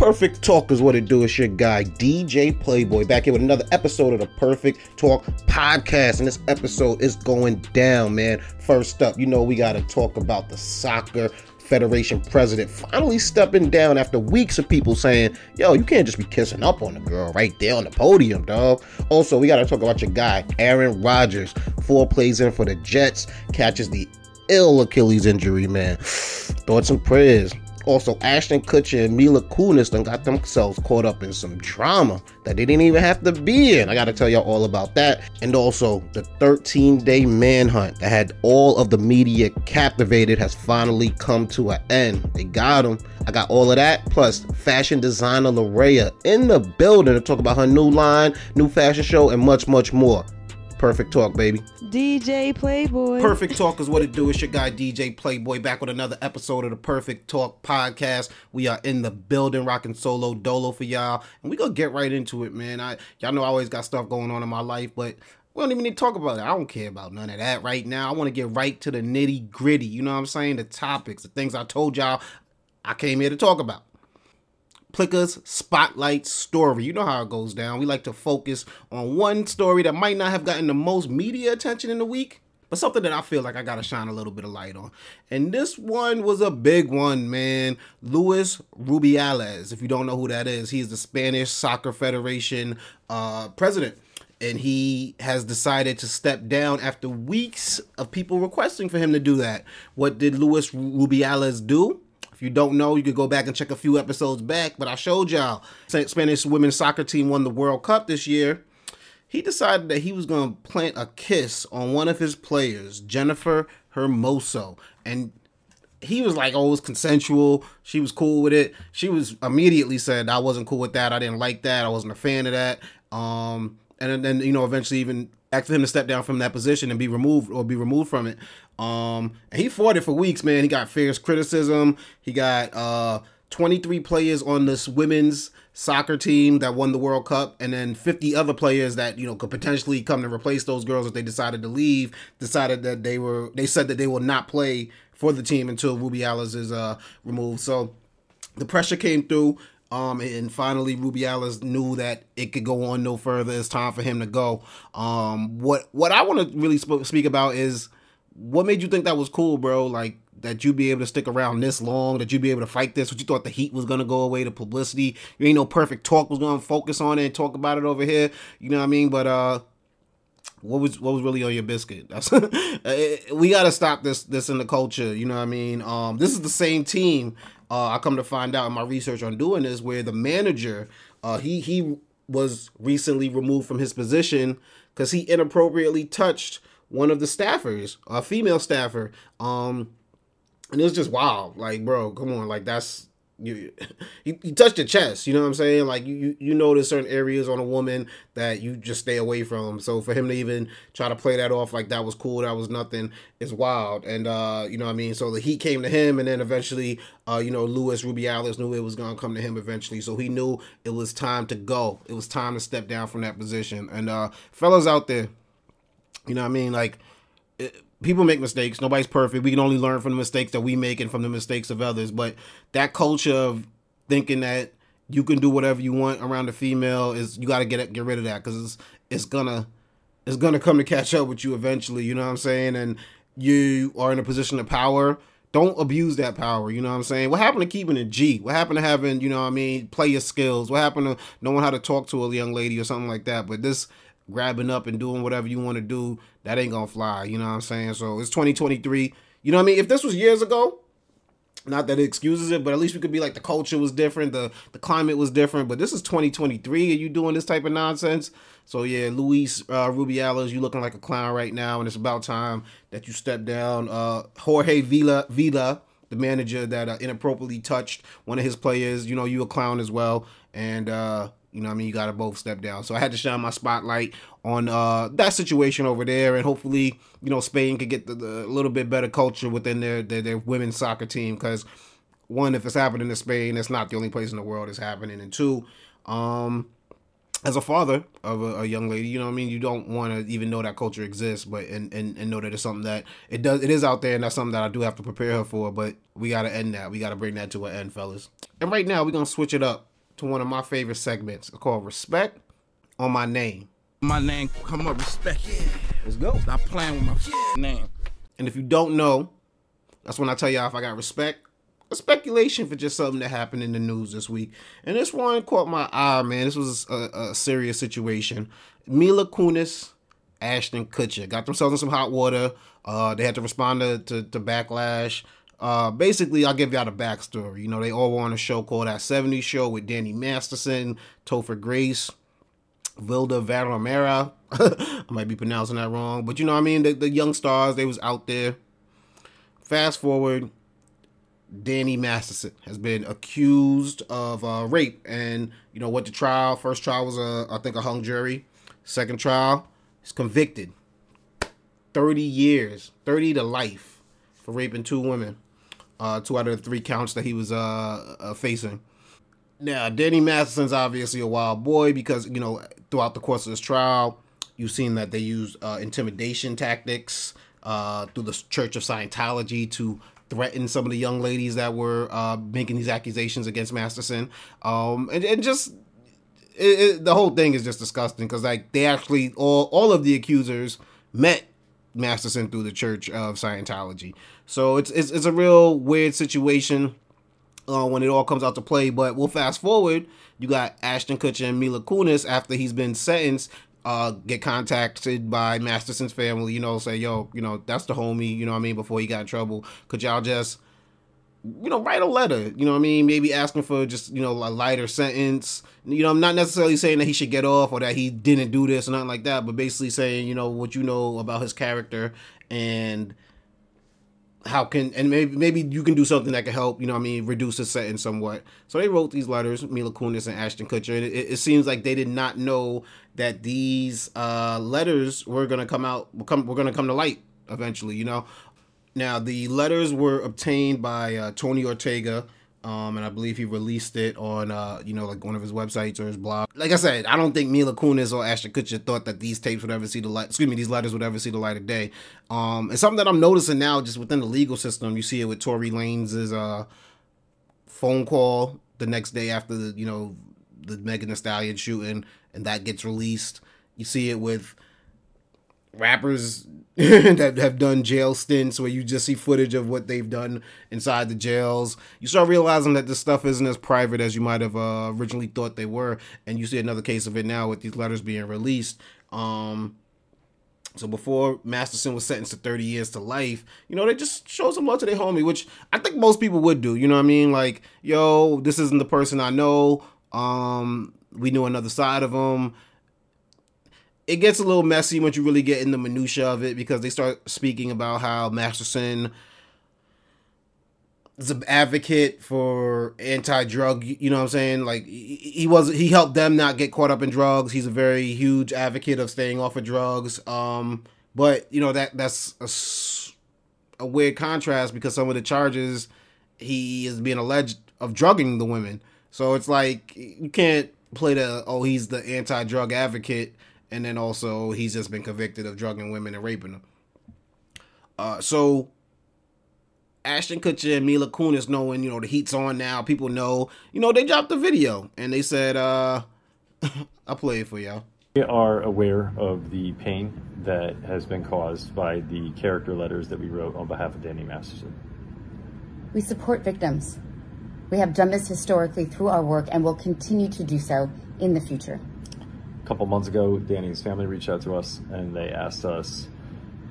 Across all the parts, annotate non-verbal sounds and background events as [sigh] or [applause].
Perfect Talk is what it do. It's your guy, DJ Playboy, back here with another episode of the Perfect Talk podcast. And this episode is going down, man. First up, you know, we got to talk about the soccer Federation president finally stepping down after weeks of people saying, yo, you can't just be kissing up on the girl right there on the podium, dog. Also, we got to talk about your guy, Aaron Rodgers. Four plays in for the Jets, catches the ill Achilles injury, man. [sighs] Thoughts and prayers. Also, Ashton Kutcher and Mila Kunis done got themselves caught up in some drama that they didn't even have to be in. I gotta tell y'all all about that. And also, the 13 day manhunt that had all of the media captivated has finally come to an end. They got him. I got all of that, plus fashion designer Laraya in the building to talk about her new line, new fashion show, and much, much more. Perfect talk, baby. DJ Playboy. Perfect Talk is what it do. It's your guy DJ Playboy back with another episode of the Perfect Talk podcast. We are in the building, rocking solo dolo for y'all, and we gonna get right into it, man. I y'all know I always got stuff going on in my life, but we don't even need to talk about it. I don't care about none of that right now. I want to get right to the nitty gritty. You know what I'm saying? The topics, the things I told y'all I came here to talk about. Plicca's Spotlight Story. You know how it goes down. We like to focus on one story that might not have gotten the most media attention in the week, but something that I feel like I got to shine a little bit of light on. And this one was a big one, man. Luis Rubiales. If you don't know who that is, he's the Spanish Soccer Federation uh, president. And he has decided to step down after weeks of people requesting for him to do that. What did Luis Rubiales do? If you don't know, you could go back and check a few episodes back, but I showed y'all Spanish women's soccer team won the World Cup this year. He decided that he was going to plant a kiss on one of his players, Jennifer Hermoso. And he was like, oh, it was consensual. She was cool with it. She was immediately said, I wasn't cool with that. I didn't like that. I wasn't a fan of that. Um, and then, you know, eventually even asked him to step down from that position and be removed or be removed from it. Um, he fought it for weeks, man. He got fierce criticism. He got uh 23 players on this women's soccer team that won the World Cup, and then 50 other players that you know could potentially come to replace those girls if they decided to leave. Decided that they were they said that they will not play for the team until Rubiales is uh removed. So the pressure came through. Um, and finally, Rubiales knew that it could go on no further. It's time for him to go. Um, what what I want to really sp- speak about is what made you think that was cool, bro? Like that you'd be able to stick around this long, that you'd be able to fight this, what you thought the heat was gonna go away, the publicity. You ain't no perfect talk was gonna focus on it and talk about it over here. You know what I mean? But uh what was what was really on your biscuit? That's [laughs] we gotta stop this this in the culture, you know what I mean? Um this is the same team, uh I come to find out in my research on doing this where the manager uh he he was recently removed from his position because he inappropriately touched one of the staffers, a female staffer. Um, and it was just wild. Like, bro, come on, like that's you. [laughs] You, you touched your chest. You know what I'm saying? Like you, you there's certain areas on a woman that you just stay away from. So for him to even try to play that off like that was cool, that was nothing, is wild. And uh, you know what I mean. So the heat came to him, and then eventually, uh, you know, Luis Rubiales knew it was gonna come to him eventually. So he knew it was time to go. It was time to step down from that position. And uh, fellas out there you know what I mean? Like, it, people make mistakes. Nobody's perfect. We can only learn from the mistakes that we make and from the mistakes of others. But that culture of thinking that you can do whatever you want around a female is you got to get get rid of that because it's it's gonna it's gonna come to catch up with you eventually. You know what I'm saying? And you are in a position of power. Don't abuse that power. You know what I'm saying? What happened to keeping it G? What happened to having you know what I mean play your skills? What happened to knowing how to talk to a young lady or something like that? But this grabbing up and doing whatever you want to do, that ain't gonna fly. You know what I'm saying? So it's 2023. You know what I mean? If this was years ago, not that it excuses it, but at least we could be like the culture was different, the the climate was different. But this is 2023, and you doing this type of nonsense. So yeah, Luis uh, Rubiales, you looking like a clown right now, and it's about time that you step down. Uh, Jorge Vilda Vilda, the manager that uh, inappropriately touched one of his players, you know, you a clown as well, and uh, you know I mean? You got to both step down. So I had to shine my spotlight on uh, that situation over there. And hopefully, you know, Spain could get the, the little bit better culture within their, their, their women's soccer team. Because, one, if it's happening in Spain, it's not the only place in the world it's happening. And two, um, as a father of a, a, young lady, you know what I mean? You don't want to even know that culture exists, but and, and, and know that it's something that it does it is out there and that's something that I do have to prepare her for, but we gotta end that. We gotta bring that to an end, fellas. And right now we're gonna switch it up to one of my favorite segments. Called Respect on My Name. My name come up, respect. Yeah. Let's go. Stop playing with my f- name. And if you don't know, that's when I tell y'all if I got respect. A speculation for just something that happened in the news this week. And this one caught my eye, man. This was a, a serious situation. Mila Kunis, Ashton Kutcher got themselves in some hot water. Uh, they had to respond to, to, to backlash. Uh, basically, I'll give y'all the backstory. You know, they all were on a show called That 70s Show with Danny Masterson, Topher Grace, Vilda Varamera. [laughs] I might be pronouncing that wrong, but you know what I mean? The, the young stars, they was out there. Fast forward, Danny Masterson has been accused of uh, rape, and you know what? The trial, first trial was a, I think a hung jury. Second trial, he's convicted. Thirty years, thirty to life, for raping two women. Uh, two out of the three counts that he was uh, uh, facing. Now, Danny Masterson's obviously a wild boy because you know throughout the course of this trial, you've seen that they used uh, intimidation tactics uh, through the Church of Scientology to threaten some of the young ladies that were making these accusations against Masterson, um, and, and just it, it, the whole thing is just disgusting because like they actually all all of the accusers met Masterson through the Church of Scientology, so it's it's, it's a real weird situation. Uh, when it all comes out to play, but we'll fast forward. You got Ashton Kutcher and Mila Kunis after he's been sentenced uh, get contacted by Masterson's family, you know, say, yo, you know, that's the homie, you know what I mean, before he got in trouble. Could y'all just, you know, write a letter, you know what I mean? Maybe asking for just, you know, a lighter sentence. You know, I'm not necessarily saying that he should get off or that he didn't do this or nothing like that, but basically saying, you know, what you know about his character and how can and maybe maybe you can do something that can help you know I mean reduce the setting somewhat. So they wrote these letters, Mila Kunis and Ashton Kutcher, and it, it seems like they did not know that these uh, letters were gonna come out, come were gonna come to light eventually. You know, now the letters were obtained by uh, Tony Ortega. Um, and I believe he released it on, uh, you know, like one of his websites or his blog. Like I said, I don't think Mila Kunis or Ashton Kutcher thought that these tapes would ever see the light. Excuse me, these letters would ever see the light of day. Um, and something that I'm noticing now, just within the legal system, you see it with Tory Lanez's uh, phone call the next day after the, you know, the Megan Thee Stallion shooting, and that gets released. You see it with rappers [laughs] that have done jail stints where you just see footage of what they've done inside the jails. You start realizing that this stuff isn't as private as you might have uh, originally thought they were, and you see another case of it now with these letters being released. Um, so before Masterson was sentenced to 30 years to life, you know, they just show some love to their homie, which I think most people would do. You know what I mean? Like, yo, this isn't the person I know. Um, we knew another side of him it gets a little messy once you really get in the minutia of it because they start speaking about how Masterson is an advocate for anti-drug. You know what I'm saying? Like he was, he helped them not get caught up in drugs. He's a very huge advocate of staying off of drugs. Um, but you know that that's a, a weird contrast because some of the charges he is being alleged of drugging the women. So it's like you can't play the oh he's the anti-drug advocate and then also he's just been convicted of drugging women and raping them. Uh, so Ashton Kutcher and Mila Kunis knowing, you know, the heat's on now, people know, you know, they dropped the video and they said, uh, [laughs] I'll play it for y'all. We are aware of the pain that has been caused by the character letters that we wrote on behalf of Danny Masterson. We support victims. We have done this historically through our work and will continue to do so in the future couple months ago, Danny's family reached out to us and they asked us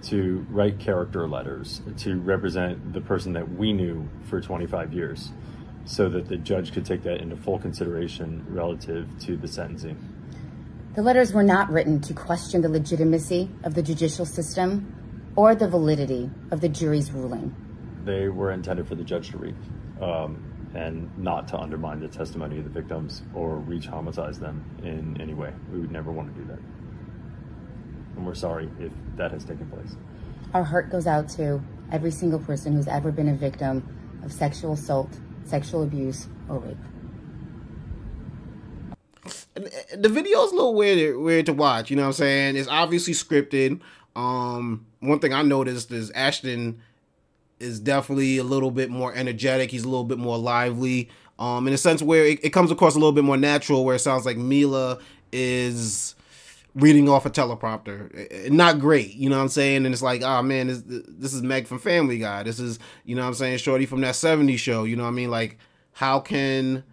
to write character letters to represent the person that we knew for 25 years so that the judge could take that into full consideration relative to the sentencing. The letters were not written to question the legitimacy of the judicial system or the validity of the jury's ruling. They were intended for the judge to read. Um, and not to undermine the testimony of the victims or re traumatize them in any way. We would never want to do that. And we're sorry if that has taken place. Our heart goes out to every single person who's ever been a victim of sexual assault, sexual abuse, or rape. The video is a little weird, weird to watch. You know what I'm saying? It's obviously scripted. Um, one thing I noticed is Ashton is definitely a little bit more energetic. He's a little bit more lively. Um, in a sense where it, it comes across a little bit more natural, where it sounds like Mila is reading off a teleprompter. Not great, you know what I'm saying? And it's like, oh man, this, this is Meg from Family Guy. This is, you know what I'm saying, Shorty from that 70s show. You know what I mean? Like, how can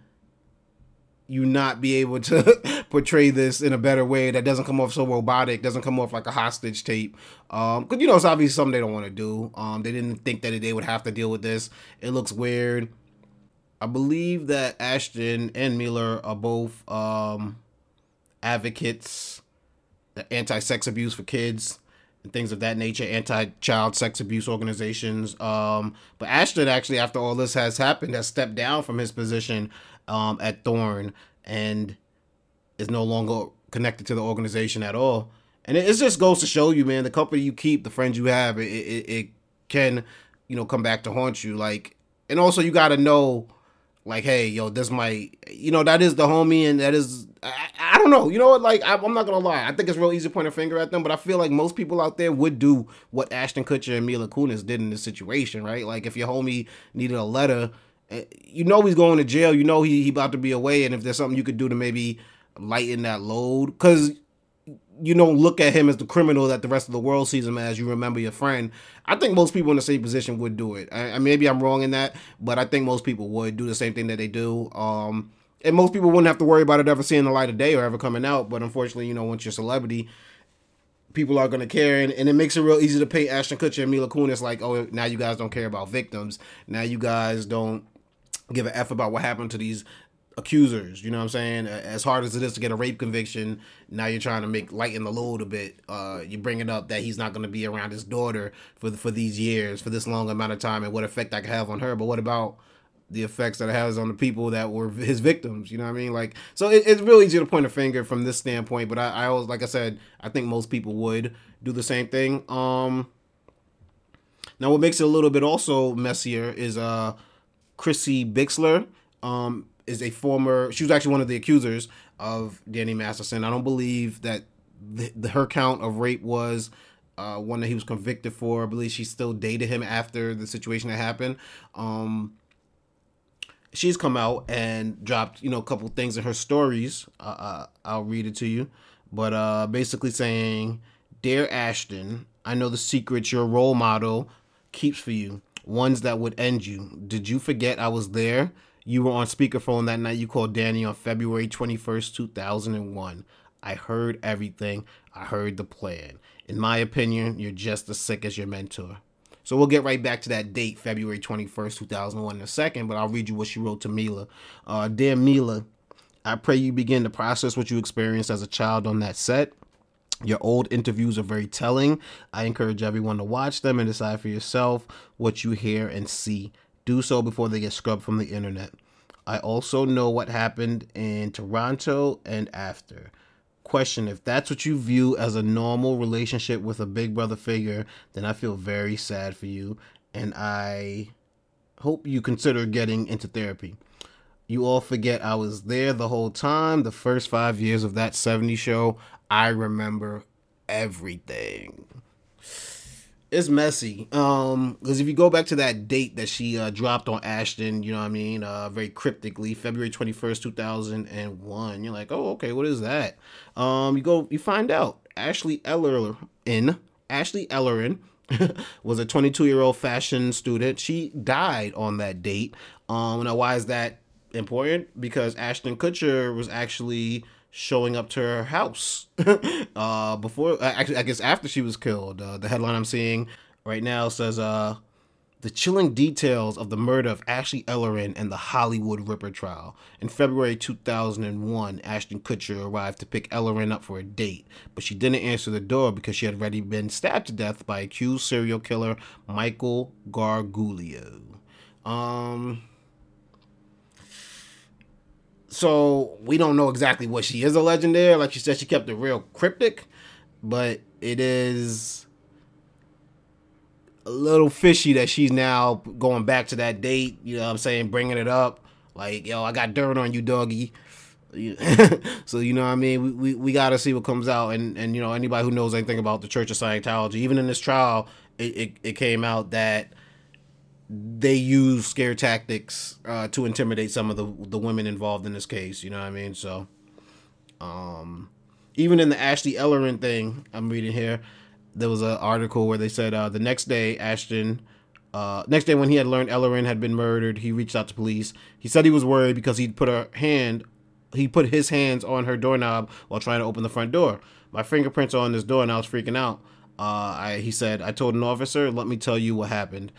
you not be able to [laughs] portray this in a better way that doesn't come off so robotic, doesn't come off like a hostage tape. Um, cause you know it's obviously something they don't want to do. Um, they didn't think that they would have to deal with this. It looks weird. I believe that Ashton and Mila are both um, advocates, anti-sex abuse for kids and things of that nature, anti-child sex abuse organizations. Um, but Ashton actually, after all this has happened, has stepped down from his position um, at Thorn and is no longer connected to the organization at all. And it, it just goes to show you, man, the company you keep, the friends you have, it, it, it can, you know, come back to haunt you. Like, and also you got to know like, hey, yo, this might, you know, that is the homie, and that is, I, I don't know, you know what? Like, I, am not gonna lie, I think it's real easy to point a finger at them, but I feel like most people out there would do what Ashton Kutcher and Mila Kunis did in this situation, right? Like, if your homie needed a letter, you know he's going to jail, you know he he about to be away, and if there's something you could do to maybe lighten that load, because you don't look at him as the criminal that the rest of the world sees him as. You remember your friend. I think most people in the same position would do it. I, I, maybe I'm wrong in that, but I think most people would do the same thing that they do. Um, and most people wouldn't have to worry about it ever seeing the light of day or ever coming out. But unfortunately, you know, once you're a celebrity, people are going to care, and, and, it makes it real easy to paint Ashton Kutcher and Mila Kunis like, oh, now you guys don't care about victims. Now you guys don't give a f about what happened to these accusers. You know what I'm saying? As hard as it is to get a rape conviction, now you're trying to make lighten the load a bit. Uh, you're bringing up that he's not going to be around his daughter for for these years, for this long amount of time, and what effect that could have on her. But what about the effects that it has on the people that were his victims? You know what I mean? Like, so it, it's really easy to point a finger from this standpoint. But I, I always, like I said, I think most people would do the same thing. Um, now, what makes it a little bit also messier is uh, Chrissie Bixler. Um, is a former. She was actually one of the accusers of Danny Masterson. I don't believe that the, the her count of rape was uh, one that he was convicted for. I believe she still dated him after the situation that happened. Um, she's come out and dropped you know a couple things in her stories. Uh, uh, I'll read it to you, but uh, basically saying, "Dear Ashton, I know the secrets your role model keeps for you." Ones that would end you. Did you forget I was there? You were on speakerphone that night. You called Danny on February 21st, 2001. I heard everything. I heard the plan. In my opinion, you're just as sick as your mentor. So we'll get right back to that date, February 21st, 2001, in a second, but I'll read you what she wrote to Mila. Uh, Dear Mila, I pray you begin to process what you experienced as a child on that set. Your old interviews are very telling. I encourage everyone to watch them and decide for yourself what you hear and see do so before they get scrubbed from the internet. I also know what happened in Toronto and after. Question If that's what you view as a normal relationship with a big brother figure, then I feel very sad for you, and I hope you consider getting into therapy. You all forget I was there the whole time. The first five years of that 70 show, I remember everything it's messy. Um, because if you go back to that date that she uh, dropped on Ashton, you know what I mean, uh, very cryptically, February twenty first, two thousand and one. You're like, oh, okay, what is that? Um, you go, you find out. Ashley Ellerin, Ashley Ellerin, [laughs] was a 22 year old fashion student. She died on that date. Um, now why is that important? Because Ashton Kutcher was actually showing up to her house [laughs] uh, before actually I guess after she was killed. Uh, the headline I'm seeing right now says uh, the chilling details of the murder of Ashley Ellerin and the Hollywood Ripper trial. In February 2001, Ashton Kutcher arrived to pick Ellerin up for a date, but she didn't answer the door because she had already been stabbed to death by accused serial killer Michael Gargiulo. Um so we don't know exactly what she is a legendary. Like she said, she kept it real cryptic, but it is a little fishy that she's now going back to that date. You know what I'm saying? Bringing it up. Like, yo, I got dirt on you, doggy. [laughs] so you know what I mean we, we, we got to see what comes out and and you know anybody who knows anything about the Church of Scientology even in this trial it, it, it came out that they use scare tactics uh, to intimidate some of the the women involved in this case. You know what I mean? So, um, even in the Ashley Ellerin thing, I'm reading here, there was an article where they said uh, the next day Ashton. Uh, next day, when he had learned Ellerin had been murdered, he reached out to police. He said he was worried because he'd put a hand, he put his hands on her doorknob while trying to open the front door. My fingerprints are on this door, and I was freaking out. Uh, I, he said, I told an officer, let me tell you what happened.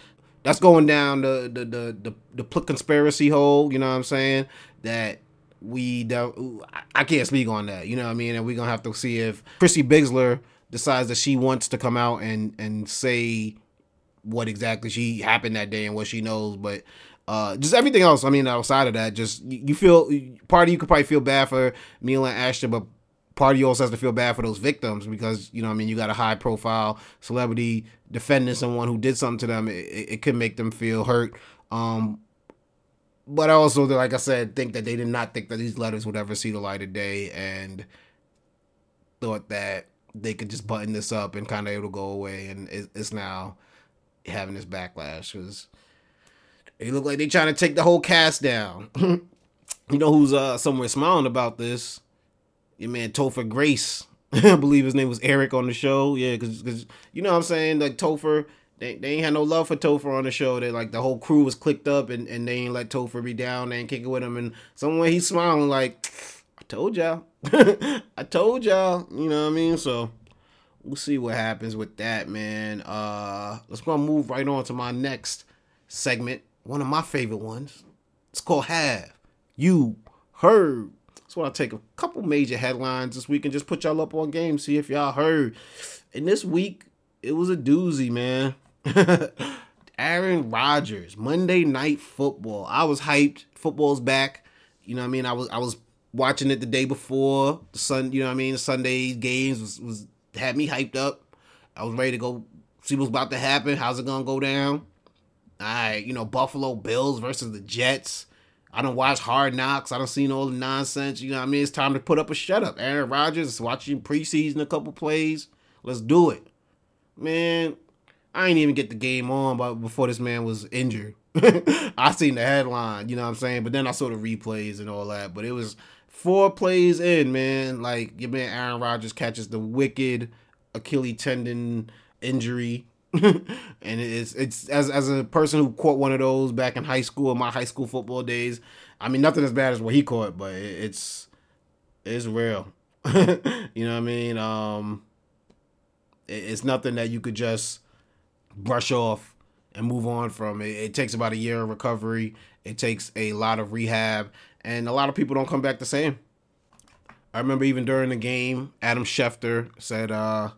That's going down the the the the, the conspiracy hole. You know what I'm saying? That we don't. I can't speak on that. You know what I mean? And we're gonna have to see if Chrissie Bixler decides that she wants to come out and and say what exactly she happened that day and what she knows, but. Uh, just everything else. I mean, outside of that, just you feel part of you could probably feel bad for Mila and Ashton, but part of you also has to feel bad for those victims because you know I mean you got a high profile celebrity defending someone who did something to them. It, it could make them feel hurt. Um, but I also, like I said, think that they did not think that these letters would ever see the light of day, and thought that they could just button this up and kind of it'll go away, and it's now having this backlash because they look like they're trying to take the whole cast down. [laughs] you know who's uh somewhere smiling about this? Your man Topher Grace. [laughs] I believe his name was Eric on the show. Yeah, because you know what I'm saying? Like Topher, they, they ain't had no love for Topher on the show. They like the whole crew was clicked up and, and they ain't let Topher be down. They ain't kicking with him. And somewhere he's smiling like, I told y'all. [laughs] I told y'all. You know what I mean? So we'll see what happens with that, man. Uh let's go move right on to my next segment. One of my favorite ones. It's called Have You Heard so I take a couple major headlines this week and just put y'all up on game, see if y'all heard. And this week, it was a doozy, man. [laughs] Aaron Rodgers, Monday Night Football. I was hyped. Football's back. You know what I mean? I was I was watching it the day before the sun. You know what I mean? The Sunday games was, was had me hyped up. I was ready to go see what's about to happen. How's it gonna go down? All right, you know Buffalo Bills versus the Jets. I don't watch Hard Knocks. I don't see all the nonsense. You know what I mean? It's time to put up a shut up. Aaron Rodgers is watching preseason a couple plays. Let's do it. Man, I ain't even get the game on but before this man was injured. [laughs] I seen the headline, you know what I'm saying? But then I saw the replays and all that. But it was four plays in, man. Like your man Aaron Rodgers catches the wicked Achilles tendon injury [laughs] and it's it's as as a person who caught one of those back in high school, in my high school football days. I mean, nothing as bad as what he caught, but it's it's real. [laughs] you know what I mean? Um, it's nothing that you could just brush off and move on from. It, it takes about a year of recovery. It takes a lot of rehab, and a lot of people don't come back the same. I remember even during the game, Adam Schefter said, uh,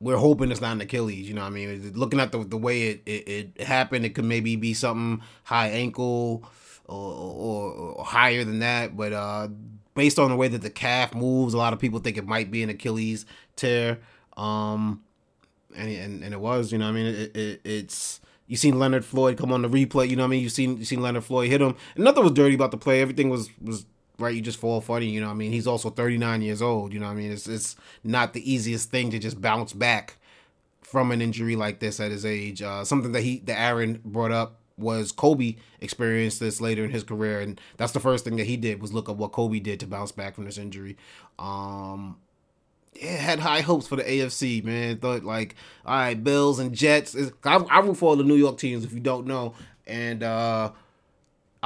we're hoping it's not an Achilles. You know, what I mean, looking at the the way it, it, it happened, it could maybe be something high ankle or, or, or higher than that. But uh, based on the way that the calf moves, a lot of people think it might be an Achilles tear. Um, and and, and it was. You know, I mean, it, it, it's. You seen Leonard Floyd come on the replay. You know what I mean. You seen you seen Leonard Floyd hit him. And nothing was dirty about the play. Everything was was right? You just fall funny, you know. I mean, he's also 39 years old. You know, I mean, it's it's not the easiest thing to just bounce back from an injury like this at his age. Uh, something that he that Aaron brought up was Kobe experienced this later in his career, and that's the first thing that he did was look up what Kobe did to bounce back from this injury. Um, yeah, had high hopes for the AFC, man. Thought like, all right, Bills and Jets. I, I root for all the New York teams if you don't know, and uh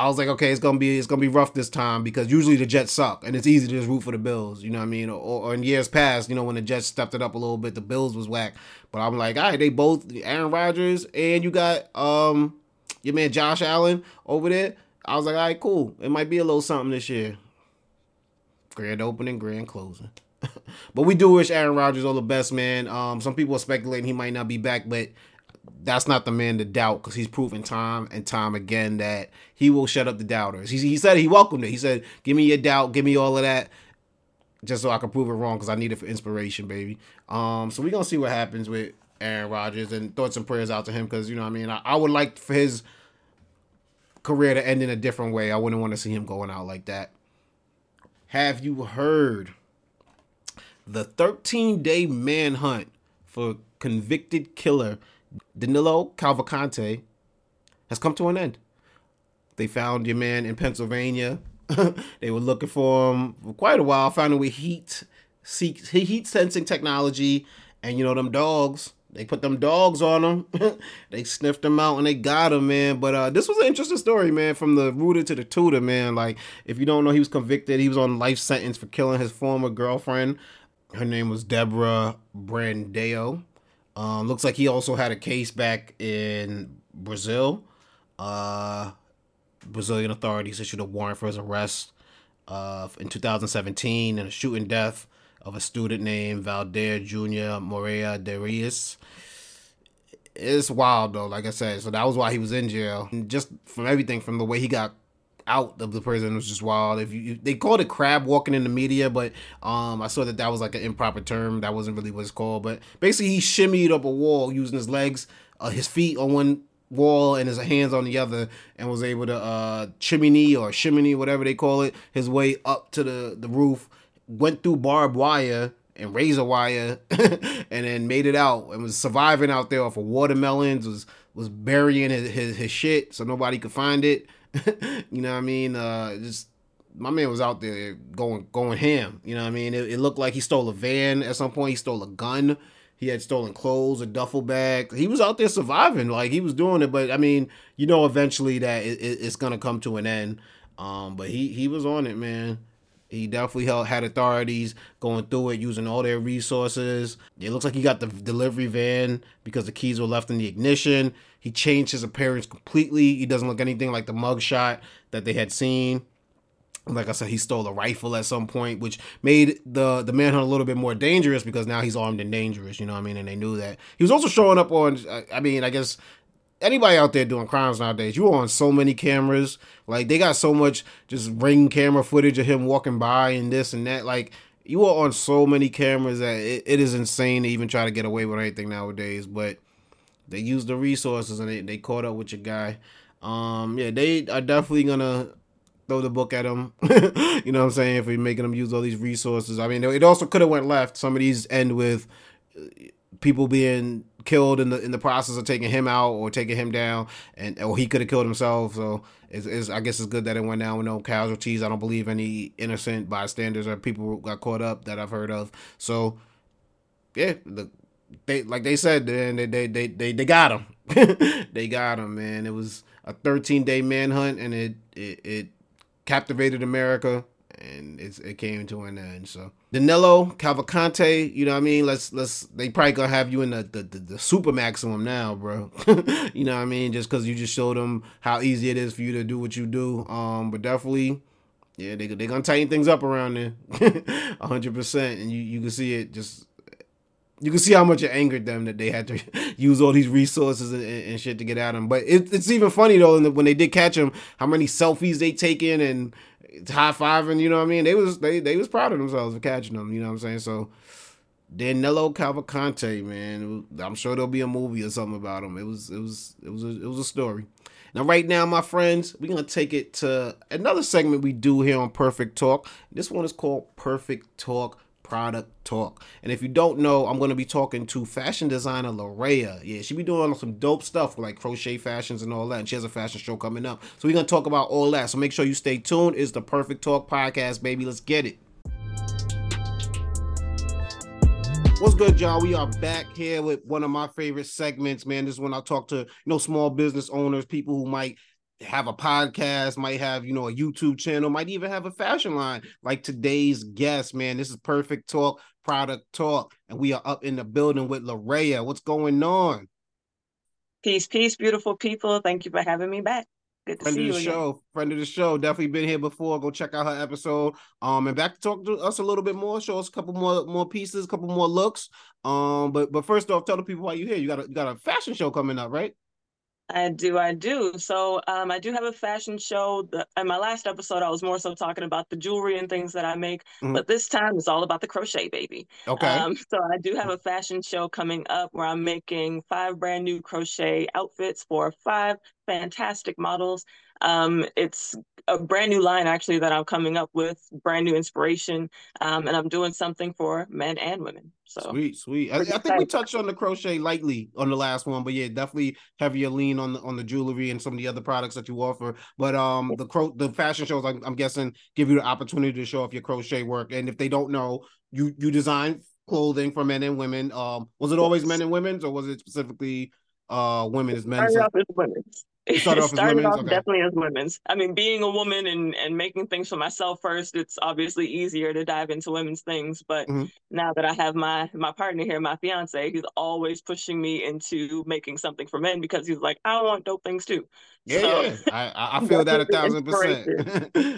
I was like, okay, it's gonna be it's gonna be rough this time because usually the Jets suck and it's easy to just root for the Bills. You know what I mean? Or, or in years past, you know, when the Jets stepped it up a little bit, the Bills was whack. But I'm like, all right, they both Aaron Rodgers and you got um your man Josh Allen over there. I was like, all right, cool. It might be a little something this year. Grand opening, grand closing. [laughs] but we do wish Aaron Rodgers all the best, man. Um, some people are speculating he might not be back, but that's not the man to doubt because he's proven time and time again that he will shut up the doubters. He, he said he welcomed it. He said, "Give me your doubt, give me all of that, just so I can prove it wrong because I need it for inspiration, baby." Um, so we're gonna see what happens with Aaron Rodgers and thoughts and prayers out to him because you know what I mean. I, I would like for his career to end in a different way. I wouldn't want to see him going out like that. Have you heard the 13 day manhunt for convicted killer Danilo Cavalcante has come to an end. They found your man in Pennsylvania. [laughs] they were looking for him for quite a while. Found him with heat, heat sensing technology, and you know them dogs. They put them dogs on him. [laughs] they sniffed him out and they got him, man. But uh, this was an interesting story, man. From the rooter to the tutor, man. Like if you don't know, he was convicted. He was on life sentence for killing his former girlfriend. Her name was Deborah Brandao. Um, looks like he also had a case back in Brazil. Uh, Brazilian authorities issued a warrant for his arrest uh, in 2017 and a shooting death of a student named Valdir Junior Moreira de. It's wild though, like I said. So that was why he was in jail. And just from everything, from the way he got out of the prison was just wild. If you, they called it crab walking in the media, but um, I saw that that was like an improper term. That wasn't really what it's called. But basically, he shimmied up a wall using his legs, uh, his feet on one wall and his hands on the other, and was able to uh, chimney or chimney, whatever they call it, his way up to the the roof. Went through barbed wire and razor wire, [laughs] and then made it out and was surviving out there off of watermelons. Was was burying his, his, his shit so nobody could find it. [laughs] you know what I mean? Uh, just my man was out there going going ham. You know what I mean? It, it, looked like he stole a van at some point. He stole a gun. He had stolen clothes, a duffel bag. He was out there surviving, like he was doing it. But I mean, you know, eventually that it, it, it's gonna come to an end. Um, but he he was on it, man. He definitely held, had authorities going through it, using all their resources. It looks like he got the delivery van because the keys were left in the ignition. He changed his appearance completely. He doesn't look anything like the mugshot that they had seen. Like I said, he stole a rifle at some point, which made the the manhunt a little bit more dangerous because now he's armed and dangerous. You know what I mean? And they knew that he was also showing up on. I mean, I guess anybody out there doing crimes nowadays, you are on so many cameras. Like they got so much just ring camera footage of him walking by and this and that. Like you are on so many cameras that it, it is insane to even try to get away with anything nowadays. But they use the resources and they, they caught up with your guy. Um, yeah, they are definitely gonna throw the book at him. [laughs] you know what I'm saying? For making them use all these resources. I mean, it also could have went left. Some of these end with people being killed in the in the process of taking him out or taking him down, and or he could have killed himself. So it's, it's, I guess it's good that it went down with no casualties. I don't believe any innocent bystanders or people got caught up that I've heard of. So yeah, the they like they said, they they they they, they got him. [laughs] they got him, man. It was a 13 day manhunt, and it it, it captivated America and it came to an end. So Danilo Cavalcante, you know what I mean? Let's let's they probably gonna have you in the the, the, the super maximum now, bro. [laughs] you know what I mean? Just because you just showed them how easy it is for you to do what you do. Um, but definitely. Yeah, they they gonna tighten things up around there, [laughs] hundred percent, and you, you can see it. Just you can see how much it angered them that they had to [laughs] use all these resources and, and shit to get at him. But it, it's even funny though when they did catch him, how many selfies they taken and high fiving, you know what I mean? They was they they was proud of themselves for catching them, you know what I'm saying? So Danilo Cavalcante, man, I'm sure there'll be a movie or something about him. It was it was it was a, it was a story. Now, right now, my friends, we're gonna take it to another segment we do here on Perfect Talk. This one is called Perfect Talk product talk. And if you don't know, I'm going to be talking to fashion designer Laraya. Yeah, she be doing some dope stuff like crochet fashions and all that. And she has a fashion show coming up. So we're going to talk about all that. So make sure you stay tuned. It's the Perfect Talk podcast, baby. Let's get it. What's good, y'all? We are back here with one of my favorite segments, man. This is when I talk to you know small business owners, people who might have a podcast, might have, you know, a YouTube channel, might even have a fashion line like today's guest, man. This is Perfect Talk, Product Talk, and we are up in the building with Laraya. What's going on? Peace, peace, beautiful people. Thank you for having me back. Good to friend see of the you show, again. friend of the show. Definitely been here before. Go check out her episode. Um, and back to talk to us a little bit more. Show us a couple more more pieces, a couple more looks. Um, but but first off, tell the people why you here. You got a you got a fashion show coming up, right? I do, I do. So um, I do have a fashion show. In my last episode, I was more so talking about the jewelry and things that I make, Mhm. but this time it's all about the crochet, baby. Okay. Um, [laughs] so I do have a fashion show coming up where I'm making five brand new crochet outfits for five fantastic models. Um, it's a brand new line actually that I'm coming up with, brand new inspiration, um, and I'm doing something for men and women. So sweet, sweet. I, I, think we touched on the crochet lightly on the last one, but yeah, definitely heavier lean on the on the jewelry and some of the other products that you offer. But um, the cro the fashion shows, I'm, I'm guessing, give you the opportunity to show off your crochet work. And if they don't know, you you design clothing for men and women. Um, was it always men and women's, or was it specifically uh women as men? Started off as women's. It started off, started off okay. definitely as women's. I mean, being a woman and and making things for myself first, it's obviously easier to dive into women's things. But mm-hmm. now that I have my my partner here, my fiance, he's always pushing me into making something for men because he's like, I want dope things too. Yeah, so, yeah. I, I [laughs] feel that a thousand percent.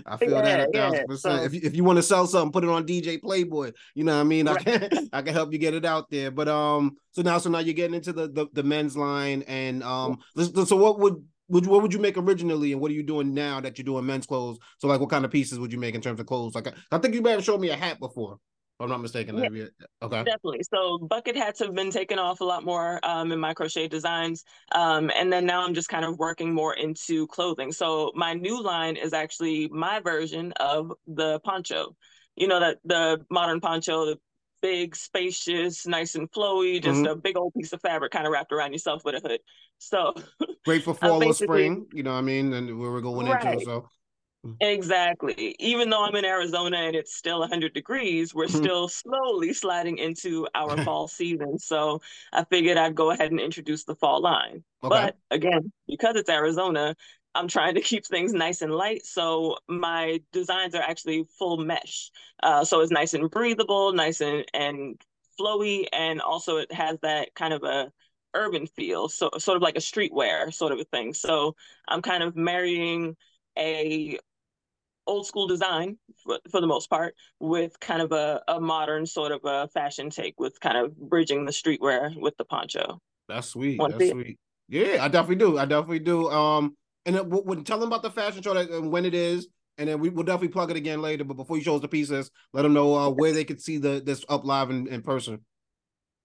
I feel yeah, that a thousand yeah. percent. So, if you, if you want to sell something, put it on DJ Playboy. You know what I mean? Right. I can [laughs] I can help you get it out there. But um, so now so now you're getting into the the, the men's line, and um, so what would would what would you make originally, and what are you doing now that you're doing men's clothes? So like, what kind of pieces would you make in terms of clothes? Like, I, I think you may have showed me a hat before. I'm not mistaken. Yeah, okay. Definitely. So bucket hats have been taken off a lot more um, in my crochet designs. Um, and then now I'm just kind of working more into clothing. So my new line is actually my version of the poncho. You know that the modern poncho, the big, spacious, nice and flowy, just mm-hmm. a big old piece of fabric kind of wrapped around yourself with a hood. So [laughs] great for fall or spring, you know what I mean? And where we're going right. into so mm. Exactly. Even though I'm in Arizona and it's still 100 degrees, we're mm-hmm. still slowly sliding into our [laughs] fall season. So I figured I'd go ahead and introduce the fall line. Okay. But again, because it's Arizona, I'm trying to keep things nice and light. So my designs are actually full mesh. Uh, so it's nice and breathable, nice and, and flowy. And also it has that kind of a urban feel, so sort of like a streetwear sort of a thing. So I'm kind of marrying a old school design for, for the most part with kind of a, a modern sort of a fashion take with kind of bridging the streetwear with the poncho. That's sweet. That's sweet. Yeah, I definitely do. I definitely do. Um, and then we'll, tell them about the fashion show that, and when it is, and then we will definitely plug it again later. But before you show us the pieces, let them know uh, where they could see the this up live in, in person.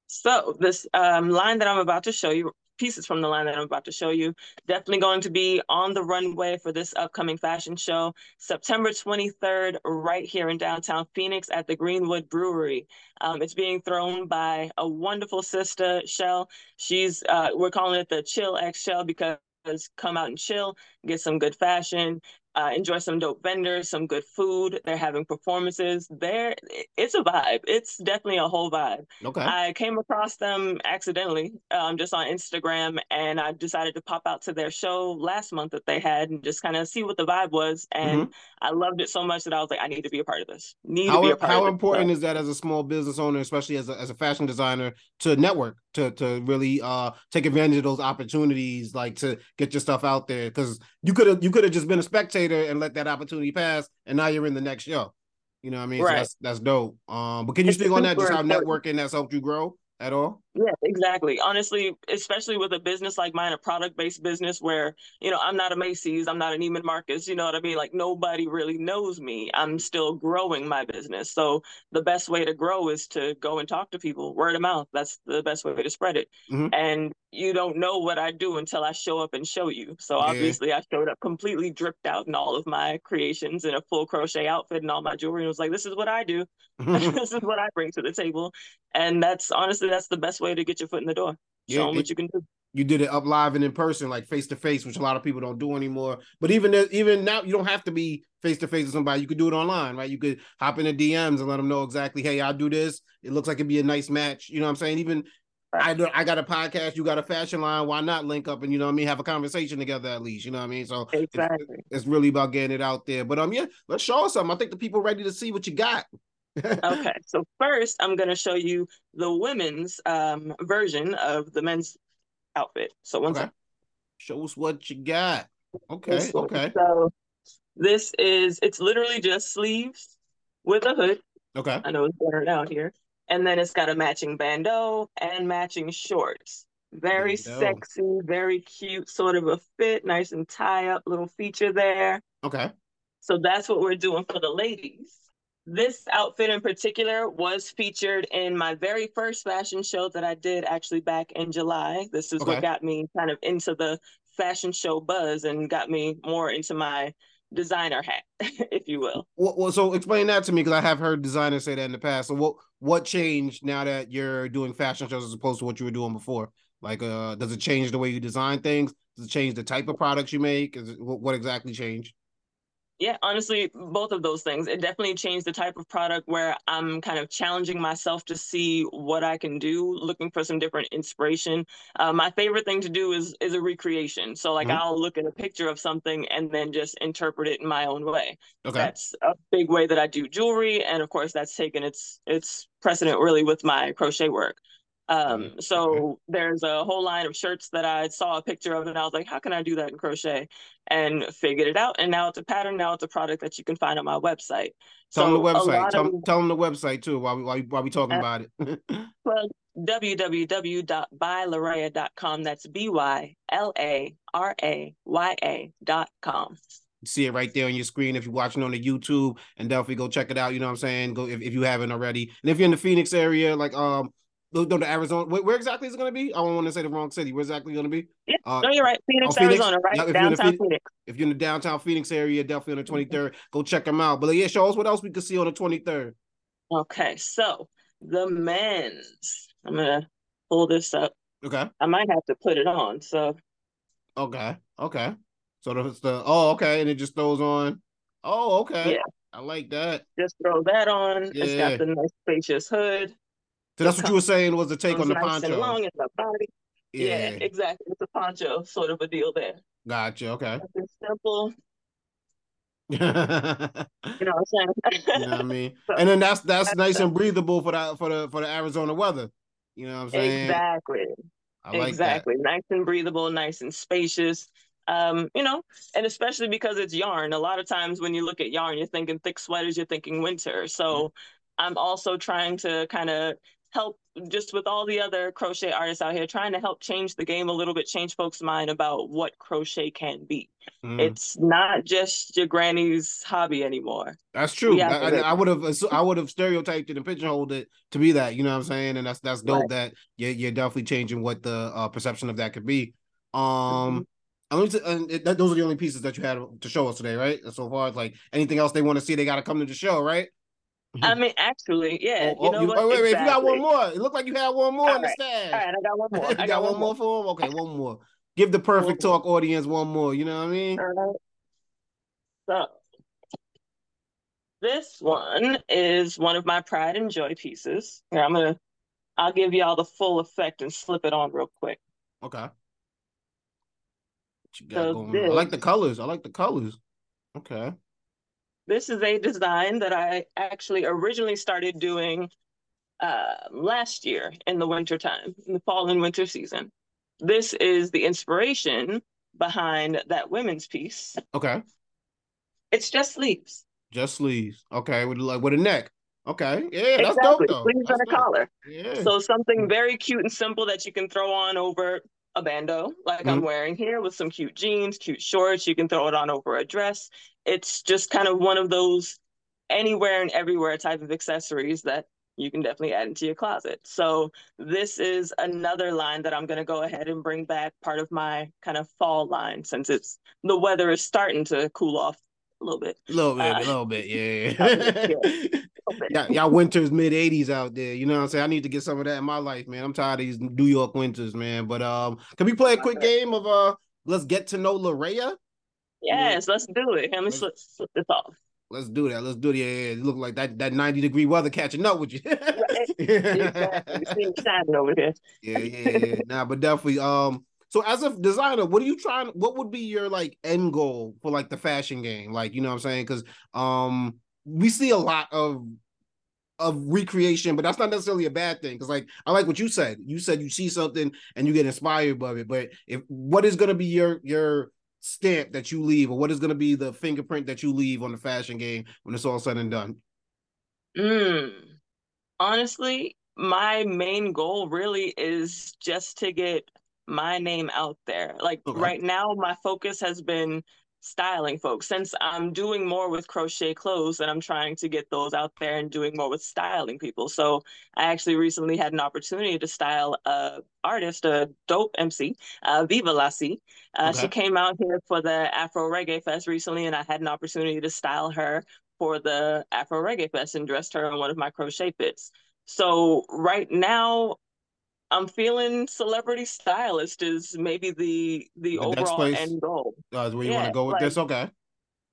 So this um, line that I'm about to show you, pieces from the line that I'm about to show you, definitely going to be on the runway for this upcoming fashion show, September 23rd, right here in downtown Phoenix at the Greenwood Brewery. Um, it's being thrown by a wonderful sister, Shell. She's, uh, we're calling it the Chill X Shell because come out and chill, get some good fashion, uh, enjoy some dope vendors, some good food. They're having performances. There, it's a vibe. It's definitely a whole vibe. Okay. I came across them accidentally, um, just on Instagram, and I decided to pop out to their show last month that they had and just kind of see what the vibe was. And mm-hmm. I loved it so much that I was like, I need to be a part of this. Need how, to be a part how important is that as a small business owner, especially as a, as a fashion designer, to network, to to really uh take advantage of those opportunities, like to get your stuff out there? Because you could have you could have just been a spectator and let that opportunity pass, and now you're in the next show. You know what I mean? Right. So that's that's dope. Um, but can you speak on that? Just how networking has helped you grow? at all? Yeah, exactly. Honestly, especially with a business like mine, a product based business where, you know, I'm not a Macy's, I'm not a Neiman Marcus, you know what I mean? Like nobody really knows me. I'm still growing my business. So the best way to grow is to go and talk to people, word of mouth. That's the best way to spread it. Mm-hmm. And you don't know what I do until I show up and show you. So yeah. obviously I showed up completely dripped out in all of my creations in a full crochet outfit and all my jewelry and was like, this is what I do. [laughs] [laughs] this is what I bring to the table. And that's honestly that's the best way to get your foot in the door. Show yeah, them what you can do. You did it up live and in person, like face to face, which a lot of people don't do anymore. But even even now, you don't have to be face to face with somebody. You could do it online, right? You could hop in the DMs and let them know exactly, hey, I'll do this. It looks like it'd be a nice match. You know what I'm saying? Even I do, I got a podcast, you got a fashion line. Why not link up and you know what I mean, have a conversation together at least. You know what I mean? So exactly. it's, it's really about getting it out there. But um, yeah, let's show us something. I think the people ready to see what you got okay, so first I'm going to show you the women's um, version of the men's outfit. So one okay. Second. Show us what you got. Okay, okay. So this is it's literally just sleeves with a hood. Okay. I know it's blurred out here. And then it's got a matching bandeau and matching shorts. Very sexy, very cute, sort of a fit, nice and tie up little feature there. Okay. So that's what we're doing for the ladies. This outfit in particular was featured in my very first fashion show that I did actually back in July. This is okay. what got me kind of into the fashion show buzz and got me more into my designer hat, [laughs] if you will. Well, well so explain that to me because I have heard designers say that in the past. So what what changed now that you're doing fashion shows as opposed to what you were doing before? Like, uh, does it change the way you design things? Does it change the type of products you make? Is it, what, what exactly changed? Yeah, honestly, both of those things. It definitely changed the type of product where I'm kind of challenging myself to see what I can do, looking for some different inspiration. Uh, my favorite thing to do is is a recreation. So like mm-hmm. I'll look at a picture of something and then just interpret it in my own way. Okay. That's a big way that I do jewelry, and of course that's taken its its precedent really with my crochet work. Um, mm-hmm. so there's a whole line of shirts that I saw a picture of, and I was like, how can I do that in crochet? And figured it out. And now it's a pattern. Now it's a product that you can find on my website. Tell so them the website. Tell, of, tell them the website too while we while we, while we talking uh, about it. [laughs] well, www.bylaraya.com. That's B Y L A R A Y A dot com see it right there on your screen if you're watching on the YouTube and definitely go check it out. You know what I'm saying? Go if, if you haven't already. And if you're in the Phoenix area, like um no, no, the Arizona. Where, where, exactly is it going to be? I don't want to say the wrong city. Where exactly going to be? Yeah, uh, no, you're right. Phoenix, oh, Phoenix, Arizona, right? Downtown Phoenix, Phoenix. If you're in the downtown Phoenix area, definitely on the 23rd. Mm-hmm. Go check them out. But yeah, show us what else we can see on the 23rd. Okay, so the men's. I'm gonna pull this up. Okay. I might have to put it on. So. Okay. Okay. So that's the oh okay, and it just throws on. Oh okay. Yeah. I like that. Just throw that on. Yeah. It's got the nice spacious hood. So that's what you were saying was the take on the nice poncho. Long in the body. Yeah. yeah. exactly. It's a poncho sort of a deal there. Gotcha. Okay. It's simple. [laughs] you know what I'm saying? you know what I mean? [laughs] So, and then that's that's, that's nice and breathable for that for the for the Arizona weather. You know what I'm saying? Exactly. Like exactly. That. Nice and breathable, nice and spacious. Um, you know, and especially because it's yarn. A lot of times when you look at yarn, you're thinking thick sweaters, you're thinking winter. So mm-hmm. I'm also trying to kind of help just with all the other crochet artists out here trying to help change the game a little bit change folks mind about what crochet can be mm. it's not just your granny's hobby anymore that's true I, I, would have i would have stereotyped it and pigeonholed it to be that you know what i'm saying and that's that's dope right. that you're, you're definitely changing what the uh, perception of that could be um mm-hmm. and those are the only pieces that you had to show us today, right? So far as like anything else they want to see, they got to come to the show, right? I mean, actually, yeah. Oh, you oh, know oh, what? Wait, wait, exactly. if you got one more, it looked like you had one more all in the stash. All right, I got one more. [laughs] I got, got, one more for him. Okay, one more. Give the perfect talk audience one more. You know what I mean? All right. So this one is one of my pride and joy pieces. Here, I'm gonna. I'll give y'all the full effect and slip it on real quick. Okay. So this, I like the colors. I like the colors. Okay. This is a design that I actually originally started doing uh, last year in the winter time, in the fall and winter season. This is the inspiration behind that women's piece. Okay. It's just sleeves. Just sleeves. Okay, with like with a neck. Okay. Yeah, that's exactly. dope though. Sleeves and a collar. Yeah. So something very cute and simple that you can throw on over a bandeau like mm-hmm. I'm wearing here with some cute jeans, cute shorts. You can throw it on over a dress it's just kind of one of those anywhere and everywhere type of accessories that you can definitely add into your closet. So this is another line that I'm going to go ahead and bring back part of my kind of fall line since it's the weather is starting to cool off a little bit. A little bit, uh, a little bit, yeah. yeah. [laughs] y'all winter's mid 80s out there. You know what I'm saying? I need to get some of that in my life, man. I'm tired of these New York winters, man. But um, can we play a quick game of uh let's get to know Laraya? Yes, let's do it. Let me slip, slip this off. Let's do that. Let's do it. Yeah, yeah. It look like that that 90 degree weather catching up with you. [laughs] yeah. over here. yeah, yeah, yeah. Nah, but definitely. Um, so as a designer, what are you trying? What would be your like end goal for like the fashion game? Like, you know what I'm saying? Because um we see a lot of of recreation, but that's not necessarily a bad thing. Because like I like what you said. You said you see something and you get inspired by it. But if what is gonna be your your stamp that you leave, or what is going to be the fingerprint that you leave on the fashion game when it's all said and done? Mm, honestly, my main goal really is just to get my name out there. Like okay. right now, my focus has been styling folks since I'm doing more with crochet clothes and I'm trying to get those out there and doing more with styling people. So I actually recently had an opportunity to style a artist, a dope MC, uh, Viva Lassie. Uh, Okay. She came out here for the Afro Reggae Fest recently, and I had an opportunity to style her for the Afro Reggae Fest and dressed her in one of my crochet fits. So right now, I'm feeling celebrity stylist is maybe the the The overall place- end goal. Uh, where you want to go with like- this? Okay.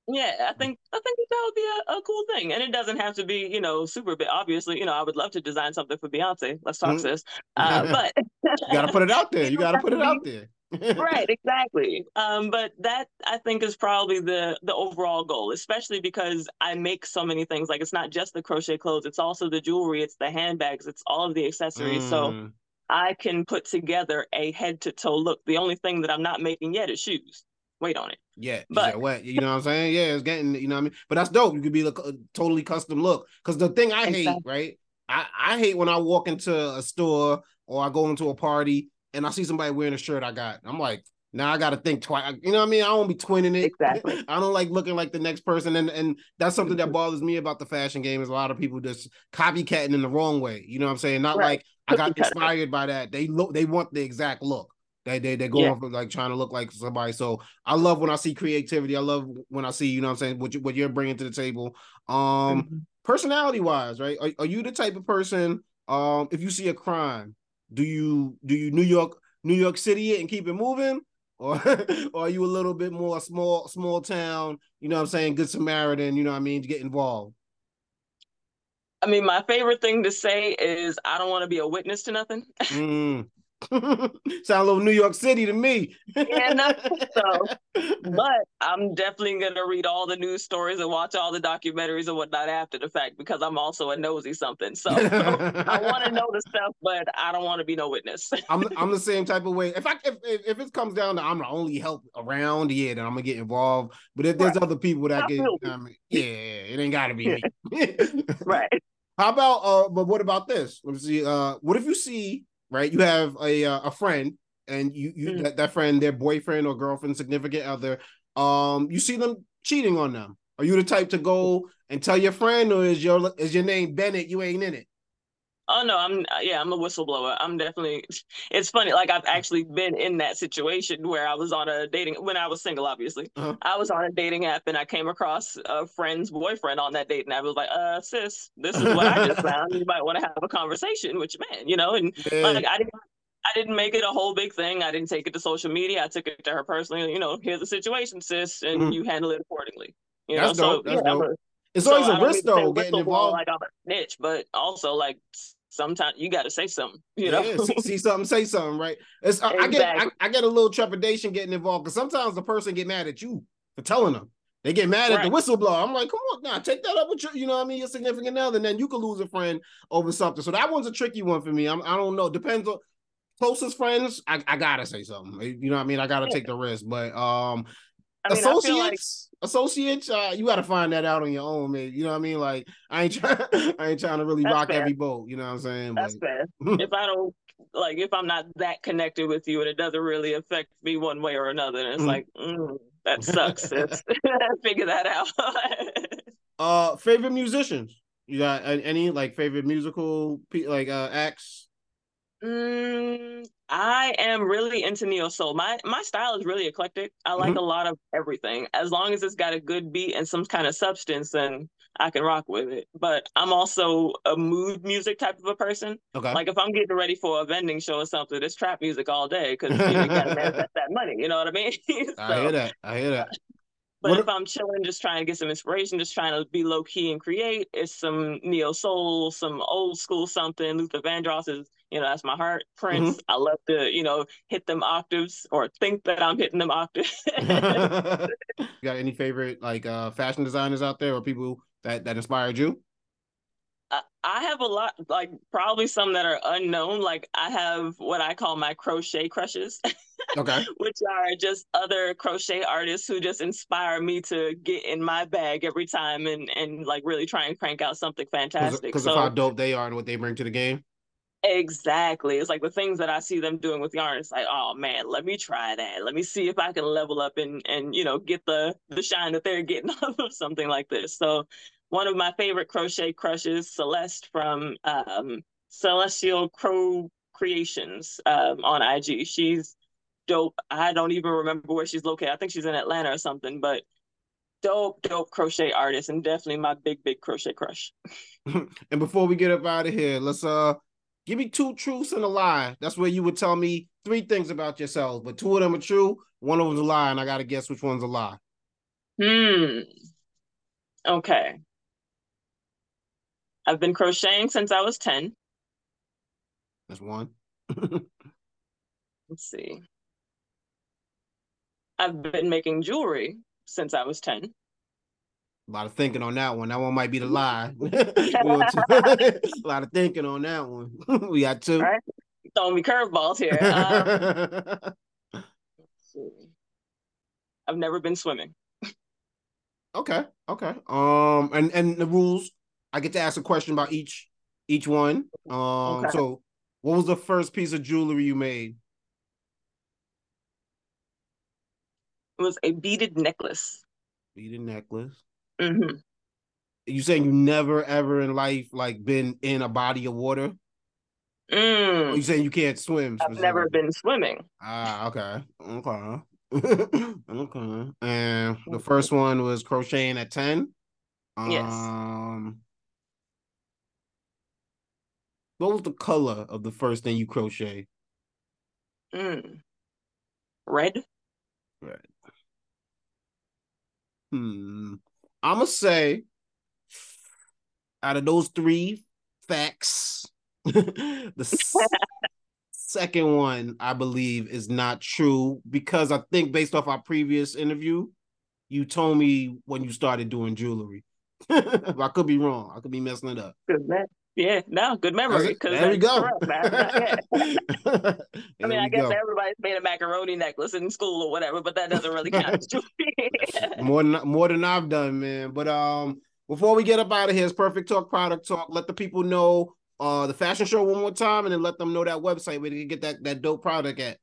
Yeah, I think I think that would be a, a cool thing, and it doesn't have to be you know super big. Obviously, you know I would love to design something for Beyonce. Let's talk, Mhm. sis. [laughs] Uh, but You got to put it out there. You got to put it out [laughs] there. right [laughs] exactly um but that i think is probably the the overall goal especially because i make so many things like it's not just the crochet clothes it's also the jewelry it's the handbags it's all of the accessories so Mm, i can put together a head to toe look the only thing that i'm not making yet is shoes wait on it yeah, but- wet. You know what I'm saying? Yeah, it's getting. You know what I mean? But that's dope. You could be like a uh, totally custom look. Because the thing I hate, Exactly. right? I I hate when I walk into a store or I go into a party and I see somebody wearing a shirt I got. I'm like. Now I got to think twice. You know what I mean? I won't be twinning it. Exactly. [laughs] I don't like looking like the next person, and and that's something that mm-hmm. bothers me about the fashion game. Is a lot of people just copycatting in the wrong way. You know what I'm saying? Not Right. like I got [laughs] inspired by that. They look. They want the exact look. They they they're going Yeah. for like trying to look like somebody. So I love when I see creativity. I love when I see you know what I'm saying what you what you're bringing to the table. Um, Mhm. personality wise, right? Are, are you the type of person? Um, if you see a crime, do you do you New York New York City it and keep it moving? Or, [laughs] or are you a little bit more small small town, you know what I'm saying, good Samaritan, you know what I mean, to get involved? I mean my favorite thing to say is i don't want to be a witness to nothing Mm. [laughs] Sound a little New York City to me. Yeah, [laughs] no, so but I'm definitely gonna read all the news stories and watch all the documentaries and whatnot after the fact because I'm also a nosy something. So [laughs] I want to know the stuff, but I don't want to be no witness. I'm I'm the same type of way. If I if, if if it comes down to I'm the only help around, yeah, then I'm gonna get involved. But if there's Right. other people that I get, I mean, yeah, it ain't gotta be me. right. How about uh? But what about this? Let's see. Uh, what if you see right? You have a uh, a friend, and you you Mhm. that, that friend, their boyfriend or girlfriend, significant other. Um, you see them cheating on them. Are you the type to go and tell your friend, or is your is your name Bennett? You ain't in it. Oh no, I'm yeah, I'm a whistleblower. I'm definitely. [laughs] It's funny, like I've actually been in that situation where I was on a dating when I was single. Obviously, Uh-huh. I was on a dating app and I came across a friend's boyfriend on that date, and I was like, "Uh, sis, this is what I just [laughs] found. You might want to have a conversation with your man, you know." And Yeah. like I didn't, I didn't make it a whole big thing. I didn't take it to social media. I took it to her personally. You know, here's the situation, sis, and Mhm. you handle it accordingly. You That's know, dope. That's yeah, dope. it's so always a risk mean to say though, getting involved. Like I'm a snitch, but also like sometimes you got to say something. You know, Yeah, see, see something, say something, right? It's I, I get I, I get a little trepidation getting involved because sometimes the person get mad at you for telling them. They get mad at the whistleblower. I'm like, come on, now take that up with your, you know what I mean, your significant other, and then you could lose a friend over something. So that one's a tricky one for me. I'm, I don't know. Depends on closest friends. I, I gotta say something. You know what I mean? I gotta take the risk. But um, I mean, associates, associates, uh, you got to find that out on your own, man. You know what I mean? Like, I ain't trying, [laughs] I ain't trying to really That's rock fair. every boat. You know what I'm saying? that's But- fair. [laughs] if I don't like, if I'm not that connected with you and it doesn't really affect me one way or another, then it's Mhm. like mm, that sucks. [laughs] Figure that out. Uh, favorite musicians? You got any like favorite musical like uh acts? Mm, I am really into neo soul. My my style is really eclectic. I like Mhm. a lot of everything. As long as it's got a good beat and some kind of substance, then I can rock with it. But I'm also a mood music type of a person. Okay. Like if I'm getting ready for a vending show or something, it's trap music all day because you, know, you gotta manifest [laughs] that money. You know what I mean? [laughs] I hear that. I hear that. But What if I'm chilling, just trying to get some inspiration, just trying to be low key and create, it's some neo soul, some old school something. Luther Vandross is, you know, that's my heart. Prince, Mm-hmm. I love to, you know, hit them octaves or think that I'm hitting them octaves. [laughs] [laughs] you got any favorite like uh fashion designers out there or people that that inspired you? I- have a lot, like probably some that are unknown. Like I have what I call my crochet crushes, Okay. [laughs] which are just other crochet artists who just inspire me to get in my bag every time and and like really try and crank out something fantastic. Because so of how dope they are and what they bring to the game. Exactly. It's like the things that I see them doing with yarn. It's like, oh man, let me try that. Let me see if I can level up and and you know get the the shine that they're getting [laughs] off of something like this. So one of my favorite crochet crushes, Celeste from um, Celestial Crow Creations um, on IG. She's dope. I don't even remember where she's located. I think she's in Atlanta or something, but dope, dope crochet artist and definitely my big, big crochet crush. [laughs] [laughs] and before we get up out of here, let's uh Give me two truths and a lie. That's where you would tell me three things about yourself, but two of them are true, one of them's a lie, and I gotta guess which one's a lie. Hmm. Okay. I've been crocheting since I was 10. That's one. [laughs] Let's see. I've been making jewelry since I was 10. A lot of thinking on that one. That one might be the lie. [laughs] [laughs] a lot of thinking on that one. we got two. Right. Throwing me curveballs here. Um, I've never been swimming. Okay. Okay. Um. And and the rules. I get to ask a question about each each one. Um. Okay. So, what was the first piece of jewelry you made? It was a beaded necklace. Beaded necklace. Mm-hmm. You saying you never ever in life like been in a body of water? Mm. you saying you can't swim? I've never been swimming. Ah, okay, okay, [laughs] okay. And the first one was crocheting at ten. Yes. What was the color of the first thing you crochet? Mm. Red. Red. Hmm. I'm gonna say out of those three facts, [laughs] the [laughs] second one I believe is not true because I think based off our previous interview, you told me when you started doing jewelry. [laughs] I could be wrong. I could be messing it up. Good man. Yeah, no, good memory. Cause There we go. I [laughs] mean, I guess go. everybody's made a macaroni necklace in school or whatever, but that doesn't really count. [laughs] more than more than I've done, man. But um, before we get up out of here, it's Perfect Talk Product Talk. Let the people know uh the fashion show one more time, and then let them know that website where they can get that that dope product at.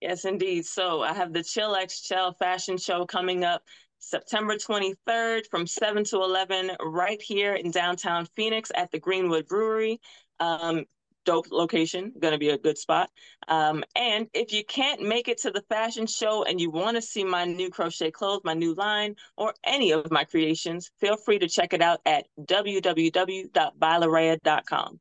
Yes, indeed. So I have the Chill X Chill fashion show coming up September 23rd from 7 to 11 right here in downtown Phoenix at the Greenwood Brewery. Um, dope location, to be a good spot. Um, and if you can't make it to the fashion show and you want to see my new crochet clothes, my new line, or any of my creations, feel free to check it out at www.bylaraya.com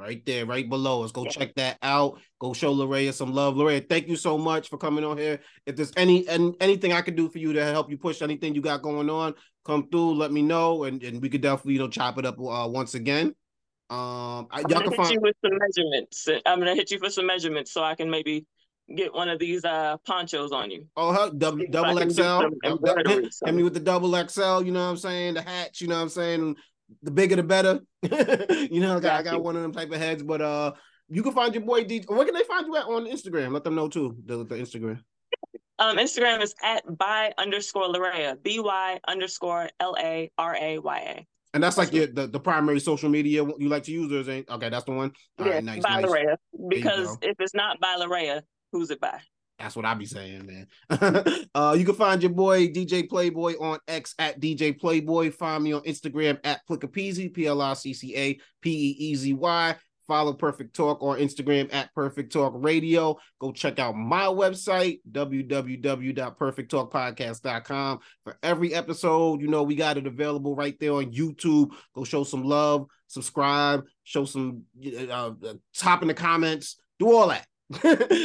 right there, right below us. Go yeah. check that out. Go show Laraya some love. Laraya, thank you so much for coming on here. If there's any and anything I can do for you to help you push anything you got going on, come through, let me know, and, and we could definitely you know chop it up uh, once again. Um, I'm y'all can find you with some measurements. I'm gonna hit you for some measurements so I can maybe get one of these uh ponchos on you. Oh, huh? double, double XL. Hit, hit me with the double XL. You know what I'm saying? The hats. You know what I'm saying? The bigger the better. [laughs] you know, I got, I got one of them type of heads, but uh, you can find your boy DJ. Where can they find you at on Instagram? Let them know too. The, the Instagram. Um, Instagram is at by underscore Laraya, B Y underscore L A R A Y A. And that's like your, the, the primary social media you like to use, or is okay? That's the one. All yeah, right, nice, by nice. Laraya. Because if it's not by Laraya, who's it by? That's what I be saying, man. [laughs] uh, you can find your boy DJ Playboy on X at DJ Playboy. Find me on Instagram at Pliccapeezy, P L I C C A P E E Z Y. Follow Perfect Talk on Instagram at Perfect Talk Radio. Go check out my website, www.perfecttalkpodcast.com. For every episode, you know, we got it available right there on YouTube. Go show some love, subscribe, show some uh, uh top in the comments, do all that. [laughs]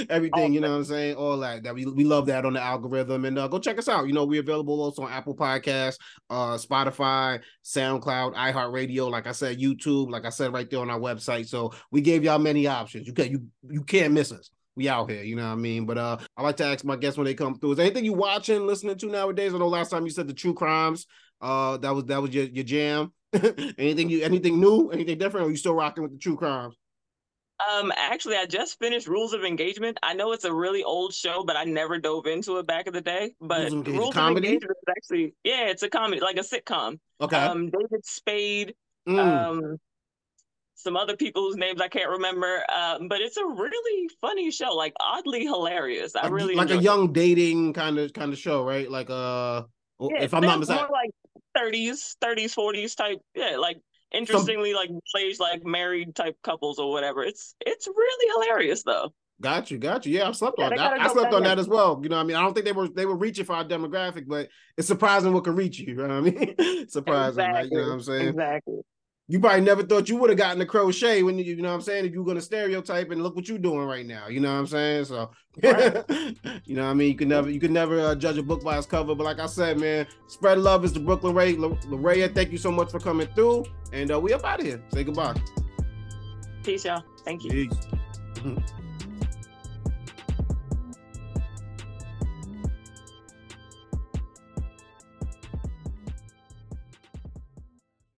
everything, you know what I'm saying? All that. That we, we love that on the algorithm. And uh, go check us out. You know, we're available also on Apple Podcasts, uh, Spotify, SoundCloud, iHeartRadio, like I said, YouTube, like I said, right there on our website. So we gave y'all many options. You can you you can't miss us. We out here, you know what I mean? But uh I like to ask my guests when they come through. Is anything you watching, listening to nowadays? I know last time you said the true crimes. Uh that was that was your, your jam. [laughs] anything you anything new, anything different, or you still rocking with the true crimes? Um, actually, I just finished Rules of Engagement. I know it's a really old show, but I never dove into it back in the day. But Rules, Rules of Engagement is actually, yeah, it's a comedy, like a sitcom. Okay. Um, David Spade, mm. um, some other people whose names I can't remember. Um, but it's a really funny show, like oddly hilarious. I really like a enjoyed it. young dating kind of kind of show, right? Like uh, Yeah, if I'm not mistaken, like 30s, 30s, 40s type. Yeah, like interestingly, like plays like married type couples or whatever. It's it's really hilarious though. Got you, got you. Yeah, I slept Yeah, on that. I slept on that as well. You know, what I mean, I don't think they were they were reaching for our demographic, but it's surprising what can reach you. You know what I mean? [laughs] surprising, right? You know what I'm saying? Exactly. You probably never thought you would have gotten the crochet when you, you know what I'm saying, if you were gonna stereotype and look what you're doing right now. You know what I'm saying? So, Right. [laughs] you know, what I mean, you can never you can never uh, judge a book by its cover. But like I said, man, spread love is the Brooklyn Ray. La- Laraya, thank you so much for coming through, and uh, we up out of here. Say goodbye. Peace, y'all. Thank you. Peace. [laughs]